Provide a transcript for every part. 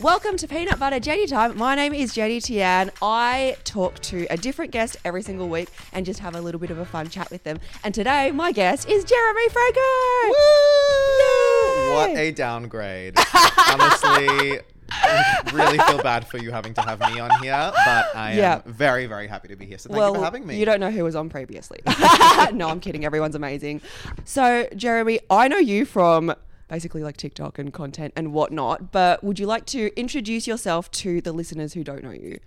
Welcome to Peanut Butter Jenny Time. My name is Jenny Tian. I talk to a different guest every single week and just have a little bit of a fun chat with them. And today, my guest is Jeremy Franco. Yay! What a downgrade. Honestly, I really feel bad for you having to have me on here, but I am very, very happy to be here. So thank well, you for having me. you don't know who was on previously. no, I'm kidding. Everyone's amazing. So, Jeremy, I know you from basically like TikTok and content and whatnot, but would you like to introduce yourself to the listeners who don't know you?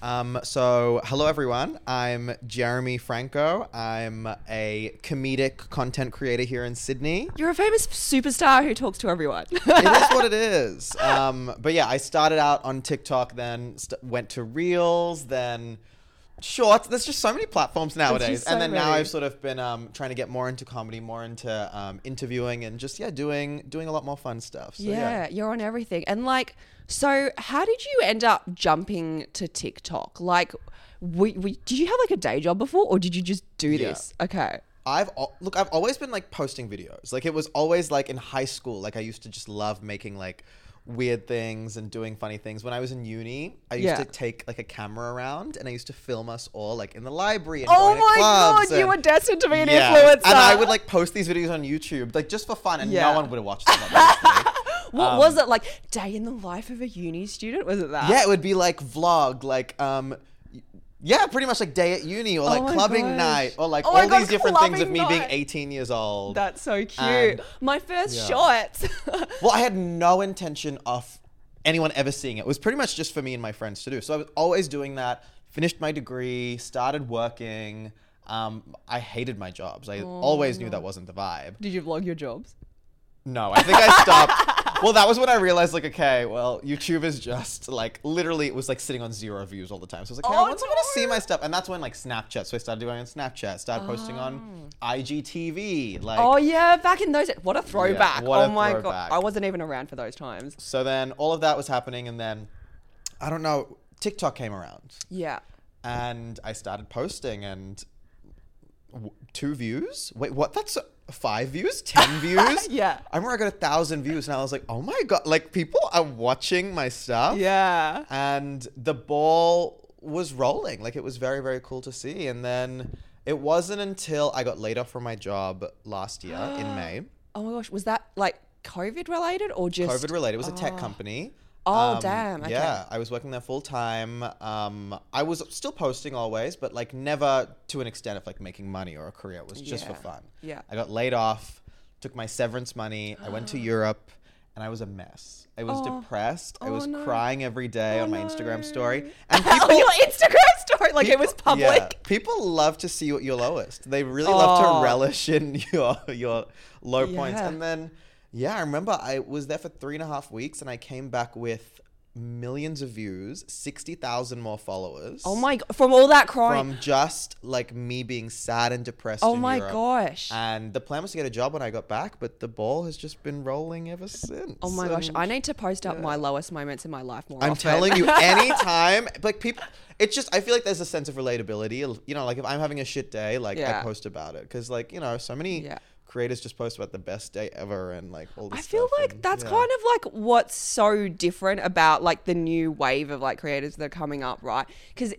Um, so, hello everyone. I'm Jeremy Franco. I'm a comedic content creator here in Sydney. You're a famous superstar who talks to everyone. it is what it is. Um, but yeah, I started out on TikTok, then st- went to Reels, then Shorts. There's just so many platforms nowadays, so and then now. I've sort of been um, trying to get more into comedy, more into um, interviewing, and just yeah, doing doing a lot more fun stuff. So, yeah, you're on everything. And like, so how did you end up jumping to TikTok? Like, we, we, did you have like a day job before or did you just do Yeah. this? Okay. I've look. I've always been like posting videos. Like it was always like in high school. Like I used to just love making like weird things and doing funny things. When I was in uni, I used Yeah. to take like a camera around and I used to film us all like in the library and Oh my god, you were destined to be an Yeah. influencer. And I would like post these videos on YouTube, like just for fun, and Yeah. no one would have watched them. What was it like? Day in the life of a uni student? Was it that? um, yeah, it would be like vlog, like um, yeah, pretty much like day at uni or like Oh clubbing gosh. night or like Oh all God, these different things of me being 18 years old. That's so cute. And- My first yeah. shorts. Well, I had no intention of anyone ever seeing it. It was pretty much just for me and my friends to do. So I was always doing that. Finished my degree, started working. Um, I hated my jobs. I always knew that wasn't the vibe. Did you vlog your jobs? No, I think I stopped. well, that was when I realized, like, okay, well, YouTube is just like literally, it was like sitting on zero views all the time. So I was like, Oh, oh, I gonna see my stuff? And that's when like Snapchat. So I started doing it on Snapchat. Started posting on oh. IGTV. Like, Oh yeah, back in those. What a throwback! what a oh my throwback. god, I wasn't even around for those times. So then all of that was happening, and then I don't know, TikTok came around, Yeah. and I started posting, and w- two views. Wait, what? That's five views, ten views. Yeah. I remember I got a thousand views, and I was like, oh my god, like people are watching my stuff. Yeah. And the ball was rolling. Like it was very, very cool to see. And then it wasn't until I got laid off from my job last year in May. Oh my gosh, was that like COVID related or just COVID related. It was a tech oh. company. Oh, damn, okay. Yeah, I was working there full time. Um, I was still posting always, but like never to an extent of like making money or a career. It was just for fun. yeah. I got laid off, took my severance money. I went to Europe, and I was a mess. I was Oh. depressed. I Oh, was no. crying every day Oh, on my no. Instagram story, and on people. your Instagram story? Like it was public. yeah, people love to see your your lowest. They really love Oh. to relish in your your low points. And then, yeah, I remember I was there for three and a half weeks, and I came back with millions of views, sixty thousand more followers. Oh my god! From all that crying. From just like me being sad and depressed. oh my Europe. gosh! And the plan was to get a job when I got back, but the ball has just been rolling ever since. oh my gosh! I need to post up my lowest moments in my life more I'm often. telling you, anytime, like people, it's just I feel like there's a sense of relatability. You know, like if I'm having a shit day, like Yeah. I post about it because, like you know, so many Yeah. Creators just post about the best day ever and like all this. I feel like and- that's yeah. kind of like what's so different about like the new wave of like creators that are coming up, right? Because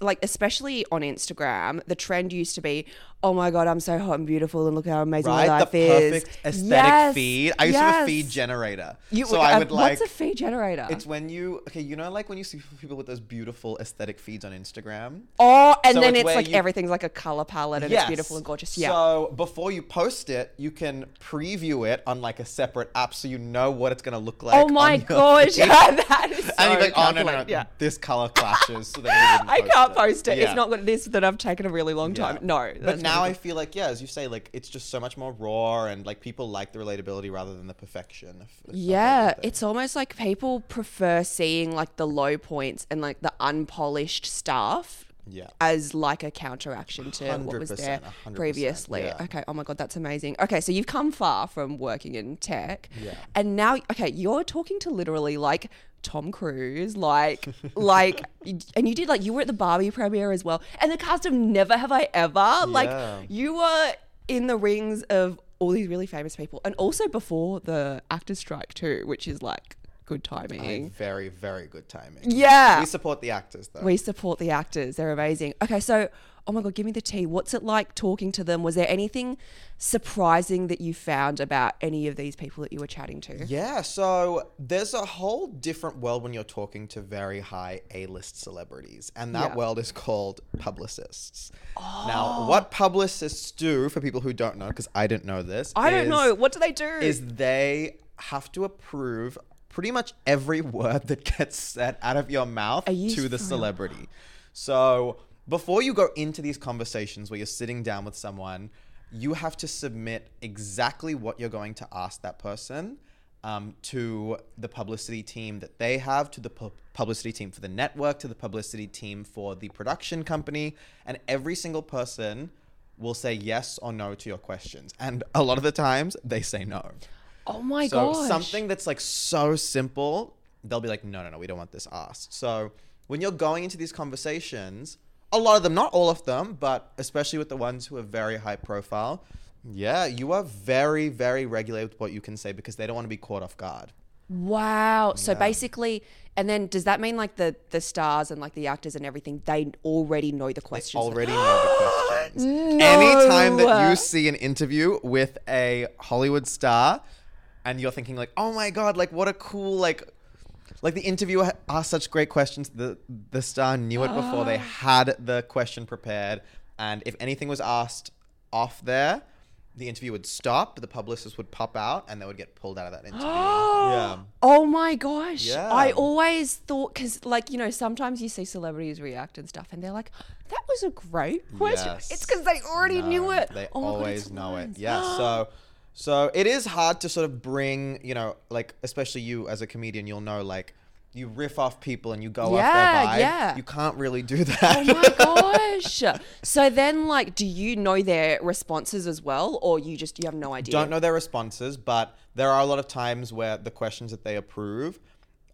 like especially on Instagram, the trend used to be, "Oh my god, I'm so hot and beautiful, and look how amazing Right, my the life is." perfect aesthetic Yes, feed. I used to have a feed generator, You, so I uh, would like. What's a feed generator? it's when you okay, you know, like when you see people with those beautiful aesthetic feeds on Instagram. oh, and so then it's it's, like you- everything's like a color palette and it's beautiful and gorgeous. Yeah. So before you post it, you can preview it on like a separate app, so you know what it's gonna look like. oh my gosh, feed. that is so and you're like, oh no, no, no. Yeah. this color clashes. So I can't post it. Yeah. It's not good. This that I've taken a really long time. Yeah. No. But that's now I feel like, yeah, as you say, like it's just so much more raw, and like people like the relatability rather than the perfection. of- of Yeah, it's almost like people prefer seeing like the low points and like the unpolished stuff yeah. as like a counteraction to what was there previously. yeah. Okay, oh my god, that's amazing. Okay, so you've come far from working in tech. Yeah. And now okay, you're talking to literally like Tom Cruise, like like and you did like you were at the Barbie premiere as well. And the cast of Never Have I Ever. Like you were in the rings of all these really famous people and also before the actors strike too, which is like good timing. Very, very good timing. Yeah. We support the actors though. We support the actors. They're amazing. Okay, so oh my god, give me the tea. What's it like talking to them? Was there anything surprising that you found about any of these people that you were chatting to? Yeah, so there's a whole different world when you're talking to very high A-list celebrities, and that Yeah. world is called publicists. Oh. Now, what publicists do, for people who don't know, because I didn't know this, I don't know. What do they do? Is they have to approve pretty much every word that gets said out of your mouth you to the for real? celebrity. So before you go into these conversations where you're sitting down with someone, you have to submit exactly what you're going to ask that person um, to the publicity team that they have, to the pu- publicity team for the network, to the publicity team for the production company, and every single person will say yes or no to your questions. And a lot of the times they say no. Oh my god. So gosh. something that's like so simple, they'll be like, no, no, no, we don't want this asked. So when you're going into these conversations, a lot of them, not all of them, but especially with the ones who are very high profile, yeah, you are very, very regulated with what you can say because they don't want to be caught off guard. Wow. So Yeah. basically, and then does that mean like the the stars and like the actors and everything? They already know the questions. Already know the questions. No. Anytime that you see an interview with a Hollywood star and you're thinking like, oh my God, like what a cool, like, like the interviewer asked such great questions. The the star knew it before they had the question prepared, and if anything was asked off there, the interview would stop. The publicist would pop out, and they would get pulled out of that interview. yeah. Oh my gosh. Yeah. I always thought, because, like, you know, sometimes you see celebrities react and stuff, and they're like, that was a great question. Yes. It's because they already knew it. They Oh my God, always it's know it. lines. Yeah. So so it is hard to sort of bring, you know, like especially you as a comedian, you'll know like you riff off people and you go Yeah, off their vibe. yeah. You can't really do that. Oh my gosh. So then, like, do you know their responses as well, or you just, you have no idea? Don't know their responses, but there are a lot of times where the questions that they approve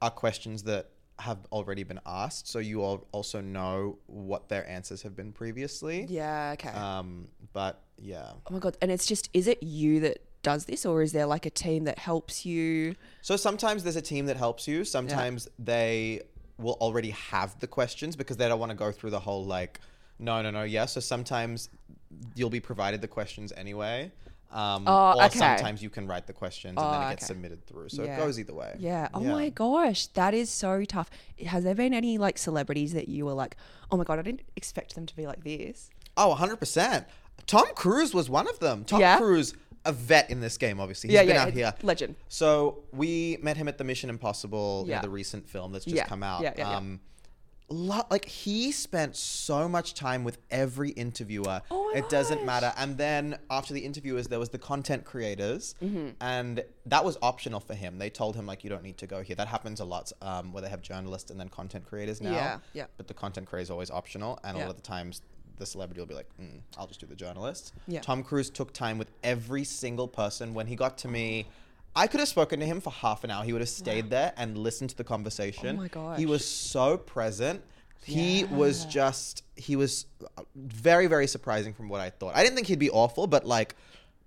are questions that have already been asked. So you all also know what their answers have been previously. Yeah, okay. Um, but yeah. oh my God. And it's just, is it you that does this, or is there like a team that helps you? So sometimes there's a team that helps you. Sometimes they will already have the questions because they don't want to go through the whole like, no, no, no, yes. So sometimes you'll be provided the questions anyway. Um, Oh, or okay. sometimes you can write the questions and then Oh, it gets okay. submitted through. So Yeah. it goes either way. Yeah. Oh my gosh, that is so tough. Has there been any like celebrities that you were like, oh my god, I didn't expect them to be like this? Oh, 100%. Tom Cruise was one of them. Tom Yeah? Cruise, a vet in this game, obviously. He's Yeah, been yeah, out here. legend. So we met him at the Mission Impossible, you know, Yeah. the recent film that's just Yeah, come out. yeah, yeah, yeah. um, lo- like he spent so much time with every interviewer. Oh my it doesn't gosh. matter. And then after the interviewers, there was the content creators, Mm-hmm. and that was optional for him. They told him like, you don't need to go here. That happens a lot, um, where they have journalists and then content creators now. Yeah, yeah. But the content creator is always optional, and a Yeah. lot of the times. The celebrity will be like, mm, "I'll just do the journalist." Yeah. Tom Cruise took time with every single person. When he got to me, I could have spoken to him for half an hour. He would have stayed there and listened to the conversation. Oh my gosh. He was so present. He was just, he was uh, very, very surprising from what I thought. I didn't think he'd be awful, but like,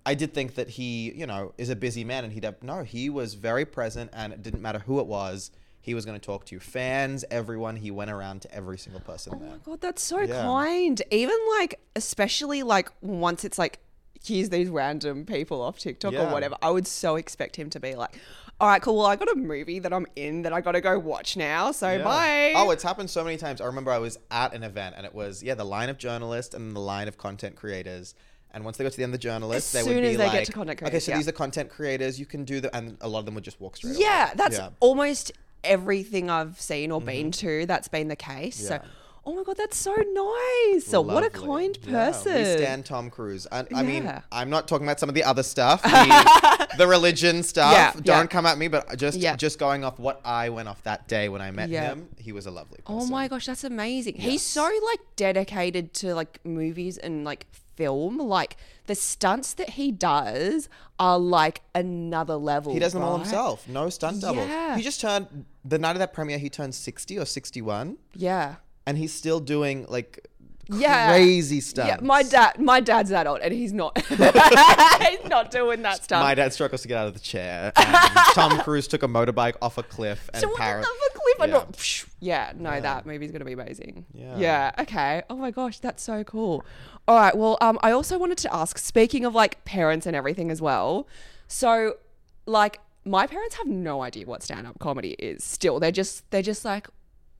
I did think that he, you know, is a busy man and he'd have, no, he was very present and it didn't matter who it was. He was going to talk to fans, everyone. He went around to every single person Oh there. my god, that's so Yeah. kind. Even like, especially like once it's like, here's these random people off TikTok or whatever. I would so expect him to be like, all right, cool. Well, I got a movie that I'm in that I got to go watch now. So Yeah. bye. Oh, it's happened so many times. I remember I was at an event and it was yeah the line of journalists and the line of content creators. And once they got to the end of the journalists, As they would be as they like, get to content okay, so yeah. these are content creators. You can do the, and a lot of them would just walk straight. yeah, away. that's yeah. almost everything I've seen or been mm-hmm. to. That's been the case. So, oh my god, that's so nice. So, what a kind Yeah, person. we stand Tom Cruise. I, I mean, I'm not talking about some of the other stuff, the, the religion stuff. Yeah, Don't yeah. come at me, but just Yeah. just going off what I went off that day when I met Yeah. him, he was a lovely person. Oh my gosh, that's amazing. He's so like dedicated to like movies and like film. Like the stunts that he does are like another level. He does them all himself. No stunt double. Yeah. He just turned the night of that premiere. He turned 60 or 61. Yeah. and he's still doing like Yeah. crazy stuff. Yeah, my dad, my dad's adult, and he's not. he's not doing that stuff. My dad struggles to get out of the chair. Tom Cruise took a motorbike off a cliff and so off a cliff and Yeah. not- yeah, no, that movie's gonna be amazing. Yeah. Yeah. Okay. Oh my gosh, that's so cool. All right. Well, um, I also wanted to ask. Speaking of like parents and everything as well. So, like, my parents have no idea what stand-up comedy is. Still, they're just they're just like,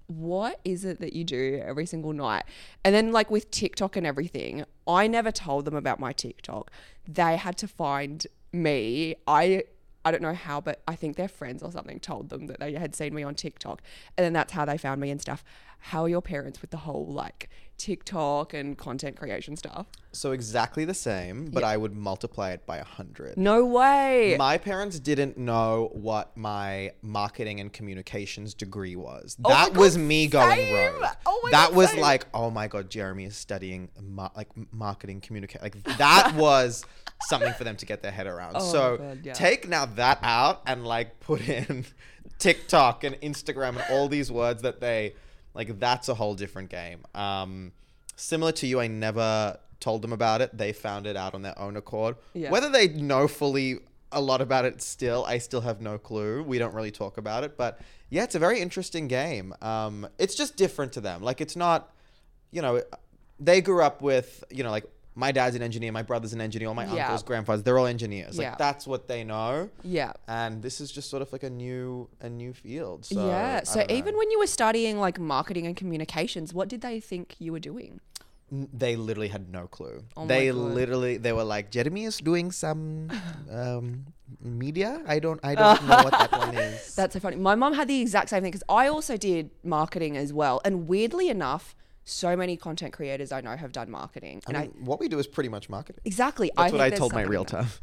what is it that you do every single night? And then like with TikTok and everything, I never told them about my TikTok. They had to find me. I I don't know how, but I think their friends or something told them that they had seen me on TikTok. And then that's how they found me and stuff. How are your parents with the whole like TikTok and content creation stuff? So exactly the same, but I would multiply it by a hundred. No way. My parents didn't know what my marketing and communications degree was. Oh that was me going same. rogue. Oh that God, was same. like, oh my god, Jeremy is studying mar- like marketing communication. Like that was something for them to get their head around. Oh so God, yeah. take now that out and like put in TikTok and Instagram and all these words that they like. That's a whole different game. Um, similar to you, I never told them about it. They found it out on their own accord. Yeah. Whether they know fully a lot about it still, I still have no clue. We don't really talk about it, but yeah, it's a very interesting game. Um, it's just different to them. Like it's not, you know, they grew up with, you know, like my dad's an engineer, my brother's an engineer, all my Yeah. uncles, grandfathers, they're all engineers. Like Yeah. that's what they know. yeah. And this is just sort of like a new a new field. So, yeah. So know. even when you were studying like marketing and communications, what did they think you were doing? They literally had no clue. Oh they literally they were like Jeremy is doing some um, media. I don't I don't know what that one is. That's so funny. My mom had the exact same thing because I also did marketing as well. And weirdly enough, so many content creators I know have done marketing. I And I, what we do is pretty much marketing. exactly. That's think what I told my realtor.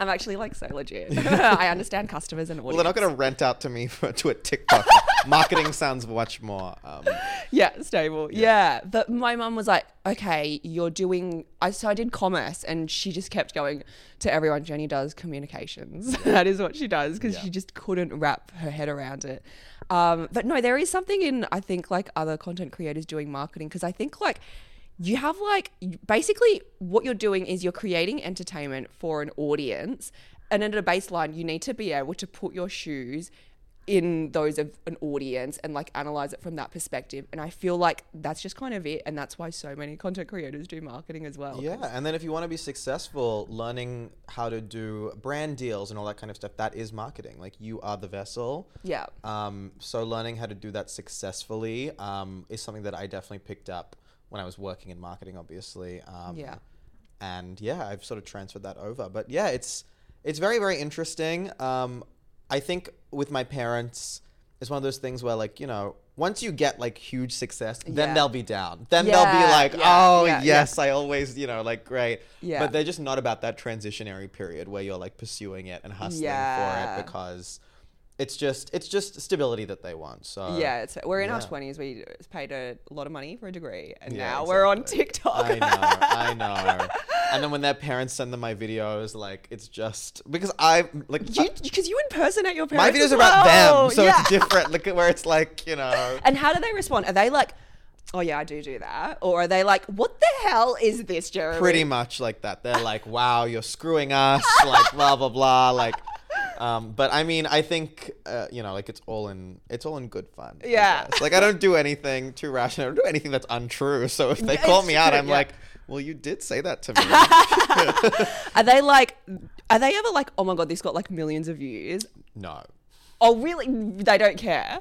I'm actually like so legit. I understand customers and audience. well, they're not going to rent out to me for, to a TikTok. Marketing sounds much more. Um, yeah, stable. Yeah. But my mum was like, okay, you're doing. I so I did commerce, and she just kept going to everyone. Jenny does communications. that is what she does because Yeah. she just couldn't wrap her head around it. Um, but no, there is something in I think like other content creators doing marketing because I think like. You have like basically what you're doing is you're creating entertainment for an audience, and at a baseline, you need to be able to put your shoes in those of an audience and like analyze it from that perspective. And I feel like that's just kind of it. And that's why so many content creators do marketing as well. yeah, and then if you want to be successful, learning how to do brand deals and all that kind of stuff, that is marketing. Like you are the vessel. Yeah. Um, so learning how to do that successfully um, is something that I definitely picked up when I was working in marketing, obviously. Um, Yeah. And yeah, I've sort of transferred that over. But yeah, it's it's very very interesting. Um, I think with my parents, it's one of those things where like you know. Once you get like huge success, then Yeah. they'll be down. Then they'll be like, yeah, "Oh yeah, yeah. yes, I always, you know, like great." Yeah. But they're just not about that transitionary period where you're like pursuing it and hustling Yeah. for it because it's just it's just stability that they want. So yeah, it's, we're in our twenties. We paid a lot of money for a degree, and Yeah, now we're on. TikTok. I know, I know. And then when their parents send them my videos, like it's just because I like Because you, you impersonate your parents. my videos as are about them, so yeah. it's different. Look at where it's like you know. And how do they respond? Are they like, "Oh yeah, I do do that," or are they like, "What the hell is this, Jeremy?" Pretty much like that. They're like, "Wow, you're screwing us!" Like blah blah blah. Like, um, but I mean, I think uh, you know, like it's all in it's all in good fun. Yeah. guess. Like I don't do anything too rash. and I don't do anything that's untrue. So if they Yeah, call me out, I'm yeah. like, "Well, you did say that to me." Are they like? Are they ever like, "Oh my god, this got like millions of views"? no. Oh really? They don't care.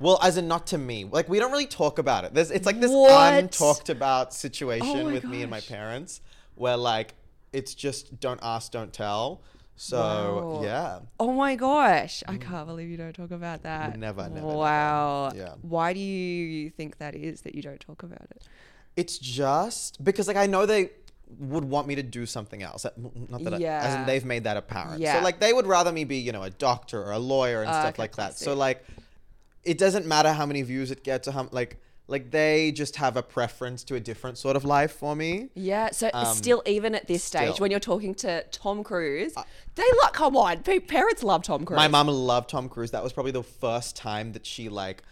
Well, as in not to me. Like we don't really talk about it. There's it's like this What? untalked about situation Oh with me and my parents where like it's just don't ask, don't tell. So Wow. yeah. Oh my gosh, I can't believe you don't talk about that. never, never, never. Wow. Yeah. Why do you think that is that you don't talk about it? It's just because like I know they would want me to do something else. Uh, Not that I, as in they've made that apparent. Yeah. So like they would rather me be, you know, a doctor or a lawyer and Oh, stuff okay, like that. So like it doesn't matter how many views it gets or how like like they just have a preference to a different sort of life for me. Yeah. So Um, still, even at this stage, when you're talking to Tom Cruise, they like, come on, parents love Tom Cruise. My mom loved Tom Cruise. That was probably the first time that she like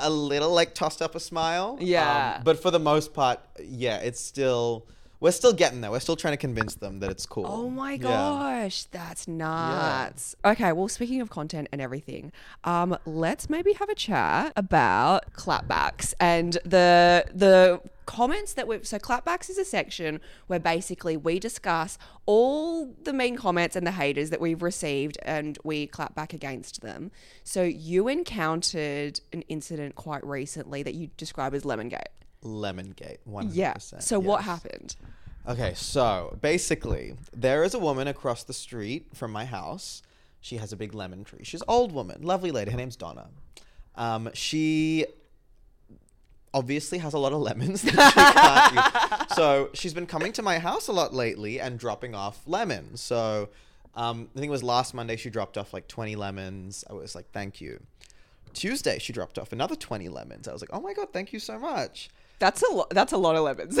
a little like tossed up a smile. Um, Yeah. but for the most part, yeah, it's still we're still getting there. We're still trying to convince them that it's cool. Oh my gosh, that's nuts. Okay, well, speaking of content and everything, um, let's maybe have a chat about clapbacks and the the comments that we've so clapbacks is a section where basically we discuss all the mean comments and the haters that we've received and we clap back against them. So you encountered an incident quite recently that you describe as Lemongate. Lemongate. One. Yeah. So what happened? Okay, so basically, there is a woman across the street from my house. She has a big lemon tree. She's an old woman, lovely lady. Her name's Donna. Um, she obviously has a lot of lemons that she. So she's been coming to my house a lot lately and dropping off lemons. So um, I think it was last Monday she dropped off like 20 lemons. I was like, thank you. Tuesday she dropped off another 20 lemons. I was like, oh my god, thank you so much. That's a lot. That's a lot of lemons.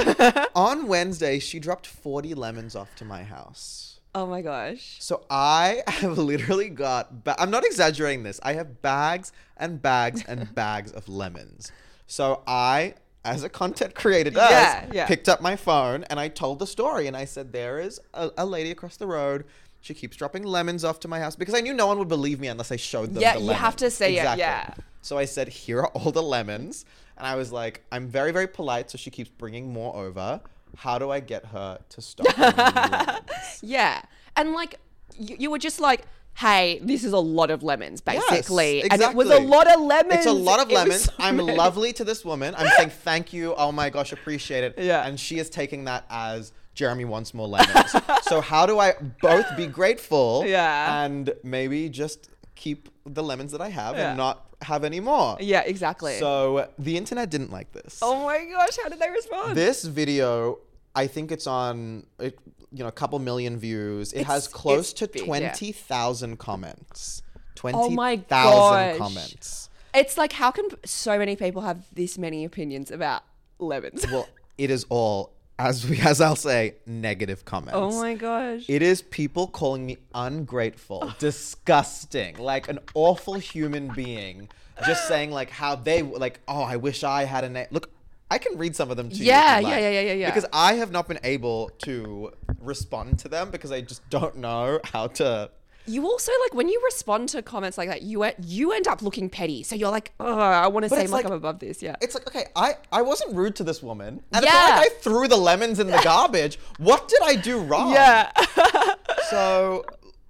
On Wednesday, she dropped 40 lemons off to my house. oh my gosh. So I have literally got, ba- I'm not exaggerating this. I have bags and bags and bags of lemons. So I, as a content creator does, Yeah, yeah. picked up my phone and I told the story and I said, there is a, a lady across the road. She keeps dropping lemons off to my house because I knew no one would believe me unless I showed them Yeah, the you have to say it, yeah. So I said, here are all the lemons. And I was like, I'm very, very polite, so she keeps bringing more over. How do I get her to stop bringing me lemons? Yeah. And like, you, you were just like, hey, this is a lot of lemons, Yes, basically. And it was a lot of lemons. It's a lot of lemons. so I'm many. lovely to this woman. I'm saying thank you. Oh my gosh, appreciate it. Yeah. And she is taking that as Jeremy wants more lemons. so how do I both be grateful Yeah. and maybe just keep the lemons that I have Yeah. and not have any more? Yeah, exactly. So the internet didn't like this. oh my gosh, how did they respond? This video, I think it's on, it, you know, a couple million views. It has close to big, yeah. twenty thousand comments. Oh twenty Oh my gosh. comments. it's like, how can so many people have this many opinions about lemons? Well, it is all as we as I'll say negative comments. oh my gosh. It is people calling me ungrateful, disgusting, like an awful human being, just saying like how they like. Oh, I wish I had a name. Look, I can read some of them to Yeah, you'd yeah, yeah, yeah, yeah, yeah. Because I have not been able to respond to them because I just don't know how to. You also like when you respond to comments like that, you you end up looking petty. So you're like, oh, I want to seem like, like- I'm above this. Yeah. It's like okay, I I wasn't rude to this woman, and Yeah. it's not like I threw the lemons in the garbage. What did I do wrong? Yeah. So,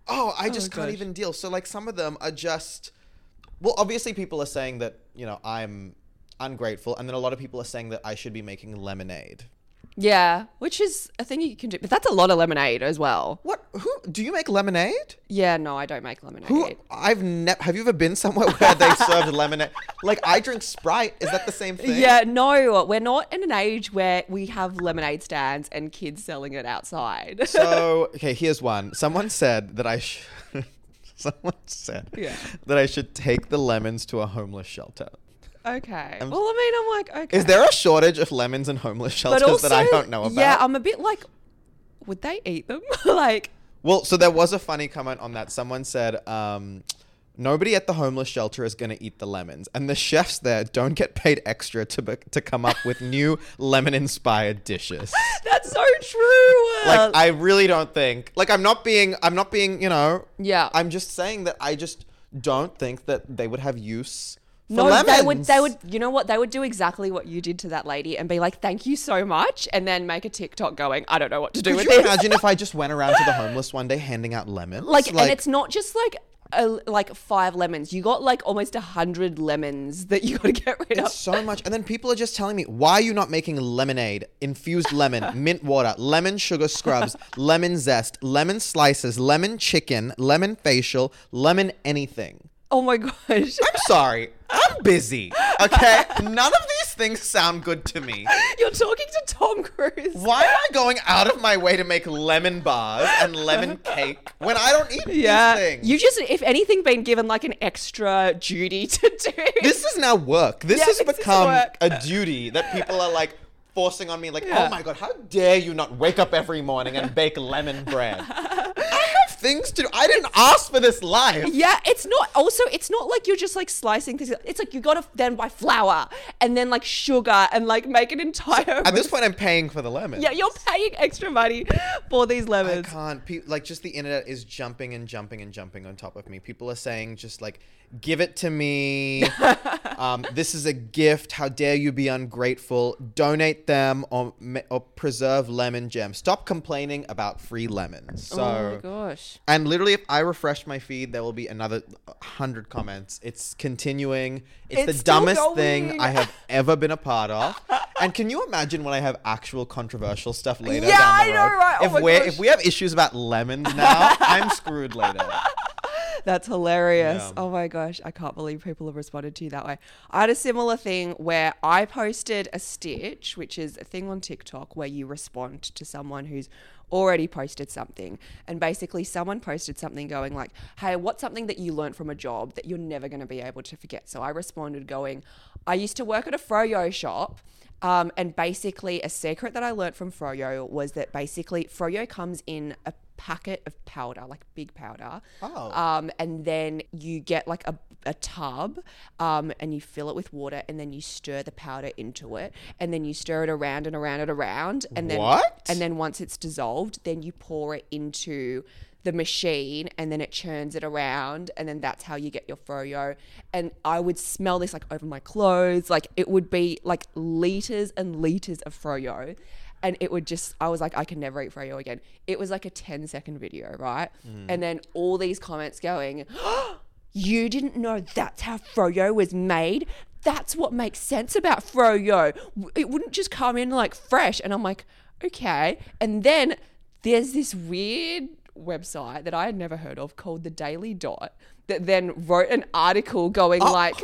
oh, I just oh can't gosh. even deal. So, like, some of them are just, well, obviously, people are saying that, you know, I'm ungrateful. And then a lot of people are saying that I should be making lemonade. Yeah. Which is a thing you can do. But that's a lot of lemonade as well. What? Who? Do you make lemonade? Yeah, no, I don't make lemonade. Who? I've never. Have you ever been somewhere where they served lemonade? Like, I drink Sprite. Is that the same thing? Yeah, no, we're not in an age where we have lemonade stands and kids selling it outside. So, okay, here's one. Someone said that I. Someone said Yeah. that I should take the lemons to a homeless shelter. Okay. well, I mean, I'm like, okay. Is there a shortage of lemons in homeless shelters also, that I don't know about? Yeah, I'm a bit like, would they eat them? like, Well, so there was a funny comment on that. Someone said, um, nobody at the homeless shelter is going to eat the lemons. And the chefs there don't get paid extra to, be- to come up with new lemon inspired dishes. that's so true. Like, I really don't think, like, I'm not being, I'm not being, you know, yeah. I'm just saying that I just don't think that they would have use no, lemons. they would. They would. You know what? They would do exactly what you did to that lady and be like, "Thank you so much," and then make a TikTok going, "I don't know what to do Could with you this." imagine if I just went around to the homeless one day handing out lemons? like, and it's not just like a, like five lemons. You got like almost a hundred lemons that you got to get rid of. It's so much. And then people are just telling me, why are you not making lemonade, infused lemon, mint water, lemon sugar scrubs, lemon zest, lemon slices, lemon chicken, lemon facial, lemon anything? Oh my gosh. I'm sorry. I'm busy. Okay? None of these things sound good to me. You're talking to Tom Cruise. Why am I going out of my way to make lemon bars and lemon cake when I don't eat Yeah. these things? You just, if anything, been given like an extra duty to do. this is now work. This Yeah, has become work. a duty that people are like forcing on me. Like, oh Yeah. oh my god, how dare you not wake up every morning and bake lemon bread? Things to do. I didn't ask for this life. Yeah, it's not. Also, it's not like you're just like slicing things. It's like you gotta then buy flour and then like sugar and like make an entire. At this point, I'm paying for the lemon. yeah, you're paying extra money for these lemons. I can't. Pe- like, just the internet is jumping and jumping and jumping on top of me. People are saying, just like, give it to me. um, this is a gift. How dare you be ungrateful? Donate them or, or preserve lemon gems. Stop complaining about free lemons. So, oh my gosh. and literally, if I refresh my feed, there will be another hundred comments. It's continuing. It's, It's the dumbest thing. I have ever been a part of. and can you imagine when I have actual controversial stuff later Yeah, down the I know, road? right? Oh If we if we have issues about lemons now, I'm screwed later. That's hilarious. Yeah. Oh my gosh. I can't believe people have responded to you that way. I had a similar thing where I posted a stitch, which is a thing on TikTok where you respond to someone who's already posted something. And basically, someone posted something going like, Hey, what's something that you learned from a job that you're never going to be able to forget? So I responded going, I used to work at a Froyo shop. Um, and basically, a secret that I learned from Froyo was that basically Froyo comes in a packet of powder, like big powder. Oh. Um, and then you get like a, a tub um, and you fill it with water and then you stir the powder into it and then you stir it around and around and around. And then, What? And then once it's dissolved, then you pour it into the machine and then it churns it around and then that's how you get your froyo and i would smell this like over my clothes like it would be like liters and liters of froyo and it would just i was like i can never eat froyo again. It was like a 10 second video right? Mm. And then all these comments going you didn't know that's how froyo was made? That's what makes sense about froyo it wouldn't just come in like fresh. And i'm like okay. And then there's this weird website that I had never heard of called the Daily Dot that then wrote an article going like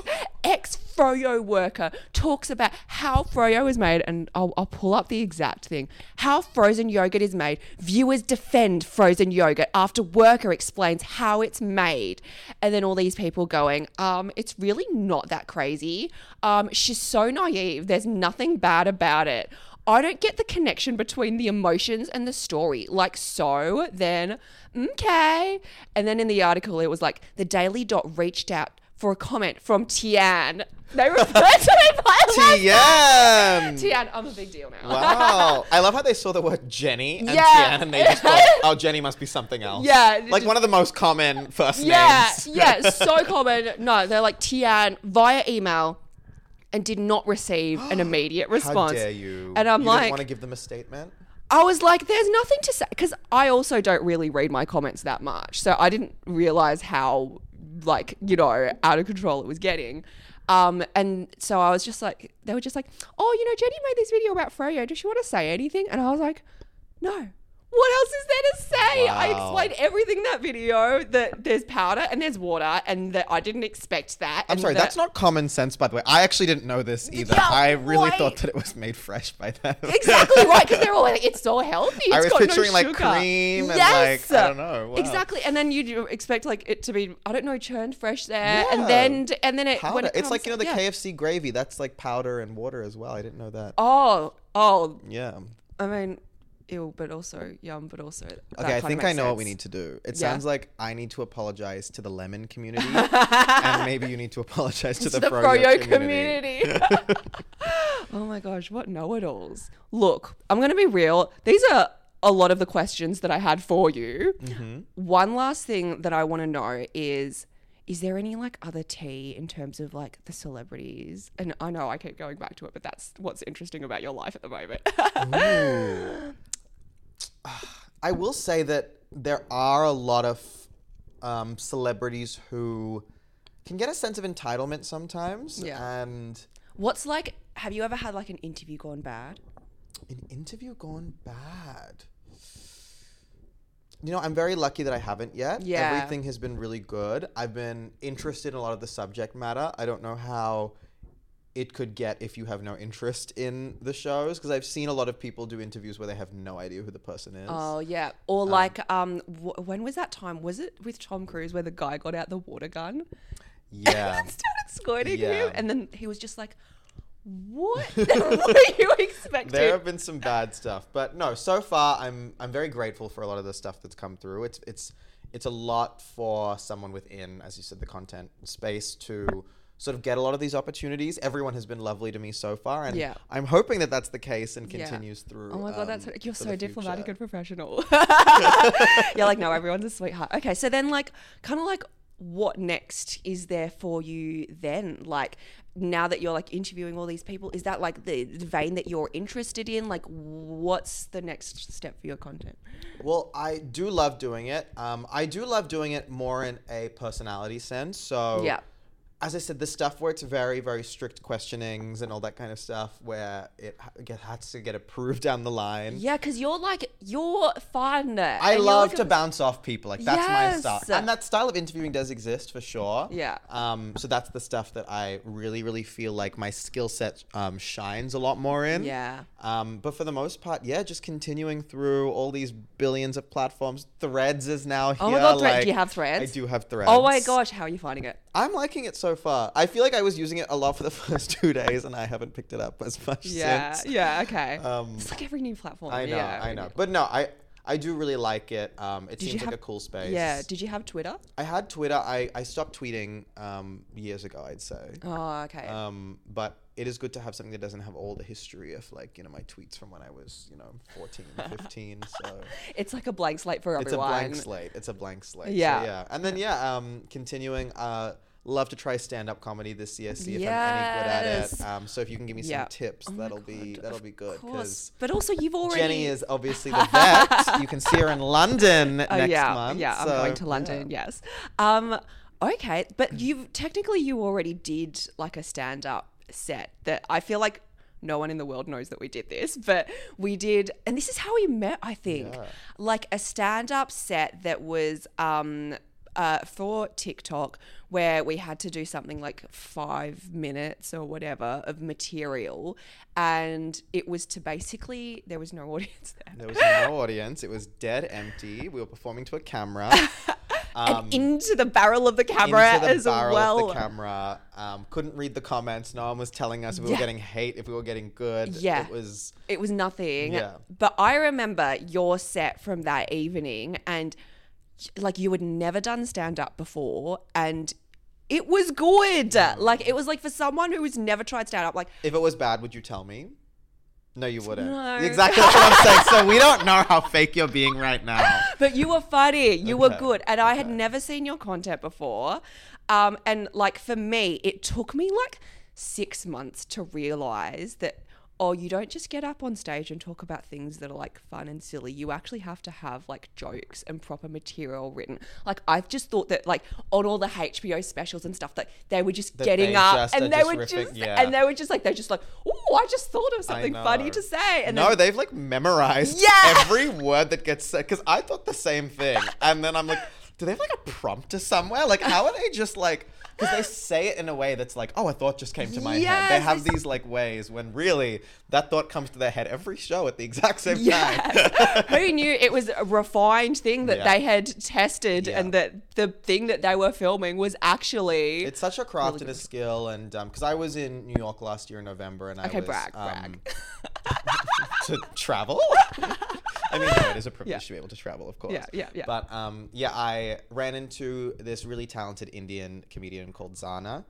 ex froyo worker talks about how froyo is made and I'll, I'll pull up the exact thing. How frozen yogurt is made. Viewers defend frozen yogurt after worker explains how it's made. And then all these people going um it's really not that crazy. Um she's so naive. There's nothing bad about it I don't get the connection between the emotions and the story. Like, so then, okay. And then in the article, it was like the Daily Dot reached out for a comment from Tian. They refer to me by Tian. Tian, I'm a big deal now. Wow. I love how they saw the word Jenny and Yeah. Tian and they just thought, oh, Jenny must be something else. Yeah, Like one of the most common first Yeah, names. yeah, so common. No, they're like Tian via email and did not receive an immediate response. How dare you? And I'm you like, didn't want to give them a statement? I was like, there's nothing to say because I also don't really read my comments that much, so I didn't realize how like you know out of control it was getting. Um, and so I was just like, they were just like, oh, you know, Jenny made this video about Froyo. Does she want to say anything? And I was like, no. What else is there to say? I explained everything in that video that there's powder and there's water and that I didn't expect that. I'm sorry, that- that's not common sense, by the way. I actually didn't know this either. Yeah, I really why- thought that it was made fresh by them. exactly right because they're all like it's so healthy. It's I was got no picturing like sugar." cream and Yes! like I don't know. Wow. Exactly, and then you expect like it to be I don't know churned fresh there, Yeah. and then and then it when Powder. it it's like comes- you know the yeah. KFC gravy. That's like powder and water as well. I didn't know that. Oh, oh, Yeah. I mean, ew, but also yum, but also. Okay, I think I know what we need to do. It Yeah. sounds like I need to apologize to the lemon community, and maybe you need to apologize to To the, the Froyo, community. community. oh my gosh, what know-it-alls! Look, I'm gonna be real. These are a lot of the questions that I had for you. Mm-hmm. One last thing that I want to know is. Is there any like other tea in terms of like the celebrities? And I know I keep going back to it, but that's what's interesting about your life at the moment. I will say that there are a lot of um, celebrities who can get a sense of entitlement sometimes, Yeah. and What's like? Have you ever had like an interview gone bad? an interview gone bad. You know, I'm very lucky that I haven't yet. Yeah. Everything has been really good. I've been interested in a lot of the subject matter. I don't know how it could get if you have no interest in the shows because I've seen a lot of people do interviews where they have no idea who the person is. Oh yeah, or like um, w- when was that time? Was it with Tom Cruise where the guy got out the water gun yeah. and started squirting Yeah. him, and then he was just like, "What? what are you expecting?" there have been some bad stuff, but no. So far, I'm I'm very grateful for a lot of the stuff that's come through. It's it's it's a lot for someone within, as you said, the content space to sort of get a lot of these opportunities. Everyone has been lovely to me so far, and Yeah. I'm hoping that that's the case and Yeah. continues through. Oh my god, that's um, you're so diplomatic future. and professional. you're like, no, everyone's a sweetheart. Okay, so then like kind of like what next is there for you then? Like now that you're like interviewing all these people, is that like the the vein that you're interested in? Like what's the next step for your content? Well, I do love doing it. Um, I do love doing it more in a personality sense. So, Yeah. As I said, the stuff where it's very, very strict questionings and all that kind of stuff, where it has to get approved down the line. Yeah, because you're like you're fun. I love like to a- bounce off people. Like that's my style, Yes. and that style of interviewing does exist for sure. Yeah. Um. So that's the stuff that I really, really feel like my skill set um shines a lot more in. Yeah. Um. But for the most part, yeah, just continuing through all these billions of platforms. Threads is now here. Oh my God, like- Do you have Threads? I do have Threads. Oh my gosh, how are you finding it? I'm liking it so far. I feel like I was using it a lot for the first two days, and I haven't picked it up as much Yeah, since. yeah, yeah, okay. Um, it's like every new platform. I know, yeah, I know. But no, I I do really like it. Um, it Did seems like a cool space. Yeah. Did you have Twitter? I had Twitter. I, I stopped tweeting um, years ago, I'd say. Oh, okay. Um, but it is good to have something that doesn't have all the history of like, you know, my tweets from when I was, you know, 14, 15. So it's like a blank slate for everyone. it's a blank slate. It's a blank slate. So, Yeah. yeah. And then, yeah, um, continuing, uh, love to try stand up comedy this year, see if I'm any good at it. Um, so if you can give me Yeah. some tips, Oh that'll be that'll be good. Because But also, you've already. Jenny is obviously the vet. you can see her in London Oh, next yeah, month. yeah. I'm going to London. Yes. Um. Okay, but you technically you already did like a stand up set that I feel like no one in the world knows that we did this, but we did, and this is how we met. I think Yeah. like a stand up set that was um. Uh, for TikTok, where we had to do something like five minutes or whatever of material, and it was to basically there was no audience there. There was no audience. It was dead empty. We were performing to a camera. Um, and into the barrel of the camera the as well. the camera. Um, couldn't read the comments. No one was telling us if we Yeah. were getting hate, if we were getting good. Yeah. It was It was nothing. Yeah. But I remember your set from that evening and like you had never done stand up before and it was good. Like it was like for someone who has never tried stand up like if it was bad, would you tell me? No, you wouldn't. No. Exactly that's what I'm saying. So we don't know how fake you're being right now. but you were funny. You were good. And I had never seen your content before. Um, and like for me, it took me like six months to realize that, oh, you don't just get up on stage and talk about things that are like fun and silly. You actually have to have like jokes and proper material written. Like I've just thought that like on all the HBO specials and stuff that they were just That getting up just and they just were riffing- just yeah. and they were just like they're just like, oh, I just thought of something funny to say. And no, then, they've like memorized Yeah. every word that gets said. Because I thought the same thing, and then I'm like, do they have like a prompter somewhere? Like, how are they just like? Because they say it in a way that's like, oh, a thought just came to my head. They have these like ways when really that thought comes to their head every show at the exact same time. Who knew it was a refined thing that Yeah. they had tested Yeah. and that the thing that they were filming was actually It's such a craft and a skill, and because I was in New York last year in November, and I Okay, was brag, um, brag. to travel. I mean, no, it is a privilege Yeah. to be able to travel, of course. Yeah, yeah, yeah. But um, yeah, I ran into this really talented Indian comedian called Zarna.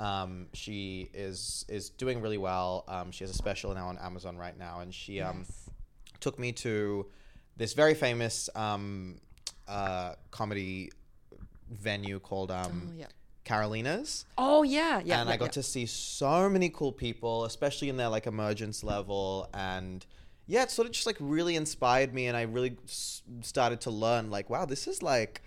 Um, she is is doing really well. Um, she has a special now on Amazon right now, and she um, Yes. took me to this very famous um, uh, comedy venue called um, Oh, yeah. Carolines Oh yeah, yeah. and yeah, I got yeah. to see so many cool people, especially in their like emergence level, and yeah, it sort of just like really inspired me, and I really s- started to learn like, wow, this is like,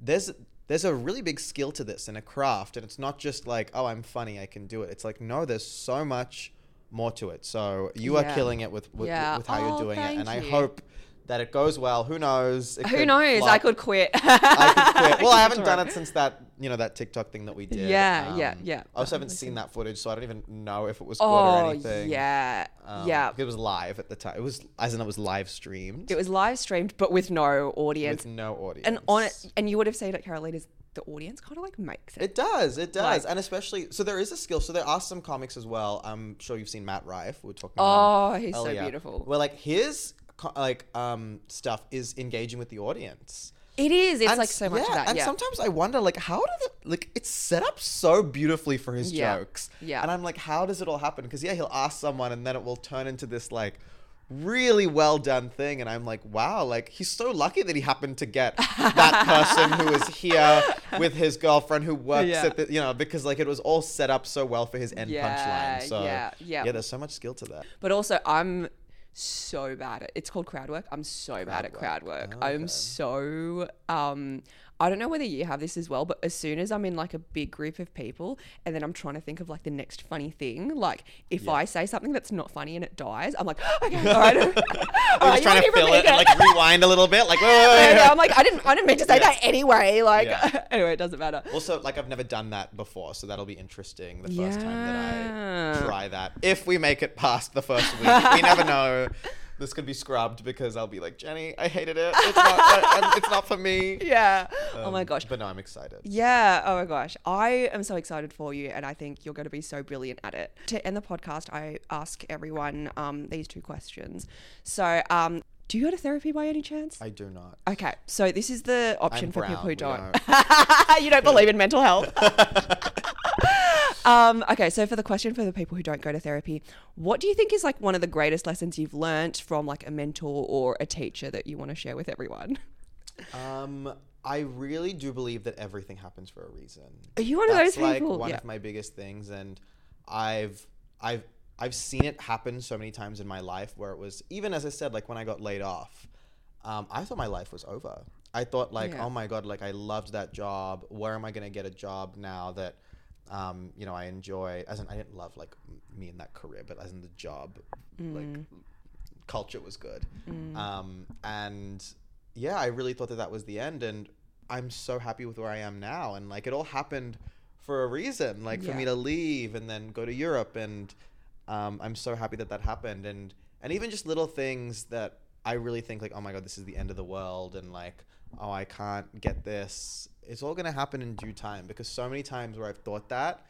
there's there's a really big skill to this and a craft, and it's not just like, oh, I'm funny, I can do it. It's like, no, there's so much more to it. So you are killing it with with, Yeah. with how Oh, you're doing it, and I hope that it goes well. Who knows? It Who could knows? I could quit. I could quit. Well, I haven't done it since that you know that TikTok thing that we did. Yeah, yeah, Um, yeah. I also haven't seen that footage, so I don't even know if it was good or Oh anything. yeah, Um, yeah. It was live at the time. It was as in it was live streamed It was live streamed, but with no audience. with no audience. and on it, and you would have seen at Carolines, the audience kind of like makes it. It does, it does, and especially so there is a skill. So there are some comics as well. I'm sure you've seen Matt Rife. We're talking. About him Oh, he's so beautiful. Well, like his like um stuff is engaging with the audience. It is. It's And like so much yeah, of that. And yeah. sometimes I wonder, like, how did it, like, it's set up so beautifully for his Yeah. jokes. Yeah. And I'm like, how does it all happen? Because, yeah, he'll ask someone and then it will turn into this, like, really well done thing. And I'm like, wow, like, he's so lucky that he happened to get that person who is here with his girlfriend who works Yeah. at the, you know, because, like, it was all set up so well for his end Yeah, punchline. So, yeah, yeah. Yeah, there's so much skill to that. But also, I'm so bad at it's called crowd work. I'm so bad at crowd work. work. Oh, I'm so um I don't know whether you have this as well, but as soon as I'm in like a big group of people and then I'm trying to think of like the next funny thing, like if I say something that's not funny and it dies, I'm like, okay, all right. all I'm just you trying to fill it and, like, rewind a little bit. Like, Yeah, yeah. I'm like, I didn't I didn't mean to say Yeah. that anyway. Like Yeah. anyway, it doesn't matter. Also, like I've never done that before, so that'll be interesting the first time that I try that. If we make it past the first week, we never know. This could be scrubbed because I'll be like, Jenny, I hated it. It's not, I, it's not for me. Yeah. oh my Um, gosh. But no, I'm excited. Yeah. Oh my gosh. I am so excited for you, and I think you're going to be so brilliant at it. To end the podcast, I ask everyone um, these two questions. So, um, do you go to therapy by any chance? I do not. Okay, so this is the option I'm for brown, people who don't. know. you don't believe in mental health. um, okay, so for the question for the people who don't go to therapy, what do you think is like one of the greatest lessons you've learnt from like a mentor or a teacher that you want to share with everyone? Um, I really do believe that everything happens for a reason. Are you one of That's those like one Yeah. of my biggest things, and I've I've I've seen it happen so many times in my life where it was even as I said, like when I got laid off, um, I thought my life was over. I thought like, Yeah. oh my god, like I loved that job. Where am I gonna get a job now that um, you know I enjoy? As in, I didn't love like me in that career, but as in the job, like culture was good. Um, and yeah, I really thought that that was the end. And I'm so happy with where I am now. And like it all happened for a reason, like for me to leave and then go to Europe. And um, I'm so happy that that happened. And, and even just little things that I really think like, oh my God, this is the end of the world. And like, oh, I can't get this. It's all going to happen in due time because so many times where I've thought that,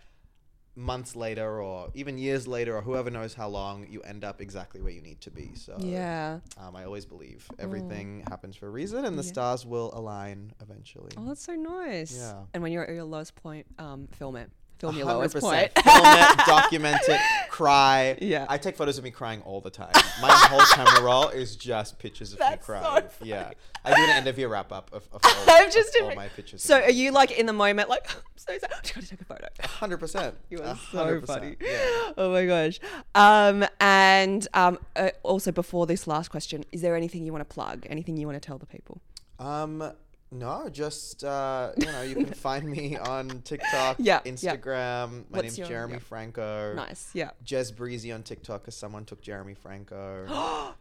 months later or even years later or whoever knows how long you end up exactly where you need to be so Yeah. um, i always believe everything happens for a reason and the Yeah. stars will align eventually Oh, that's so nice. Yeah. And when you're at your lowest point, um, film it. Film your lowest 100%. point. Film it, document it, cry. Yeah. I take photos of me crying all the time. My whole camera roll is just pictures of That's me crying. funny. yeah. I do an end of year wrap up of, of all, I'm just of all my pictures. So are you like in the moment, like, I'm so sad. I just got to take a photo. Hundred percent. You are so funny. Yeah. Oh my gosh. Um, and um, uh, also before this last question, is there anything you want to plug? Anything you want to tell the people? Um, no, just uh, you know, you can find me on TikTok, Yeah, yeah. Instagram. My What's name's your- Jeremy yeah. Franco. Nice. Yeah. Jez Breezy on TikTok because someone took Jeremy Franco.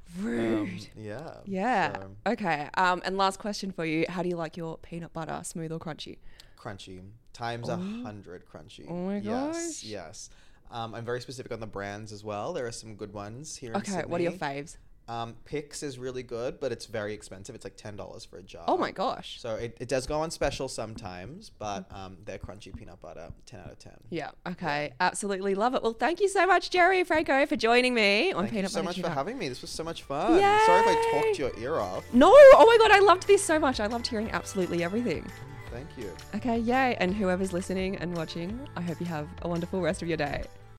Rude. um, yeah. yeah. so, Okay. Um, and last question for you: How do you like your peanut butter, smooth or crunchy? crunchy times a hundred crunchy. Oh my yes, gosh. Yes. Yes. Um, I'm very specific on the brands as well. There are some good ones here. in Okay. What are your faves? Um, Pic's is really good, but it's very expensive. It's like ten dollars for a jar. Oh my gosh. So it, it does go on special sometimes, but um, they're crunchy peanut butter, ten out of ten. Yeah. Okay. Absolutely love it. Well, thank you so much, Jerry Franco, for joining me on peanut butter. Thank you so Butter much for having me. This was so much fun. Sorry if I talked your ear off. No. Oh my god, I loved this so much. I loved hearing absolutely everything. Thank you. Okay, yay. And whoever's listening and watching, I hope you have a wonderful rest of your day.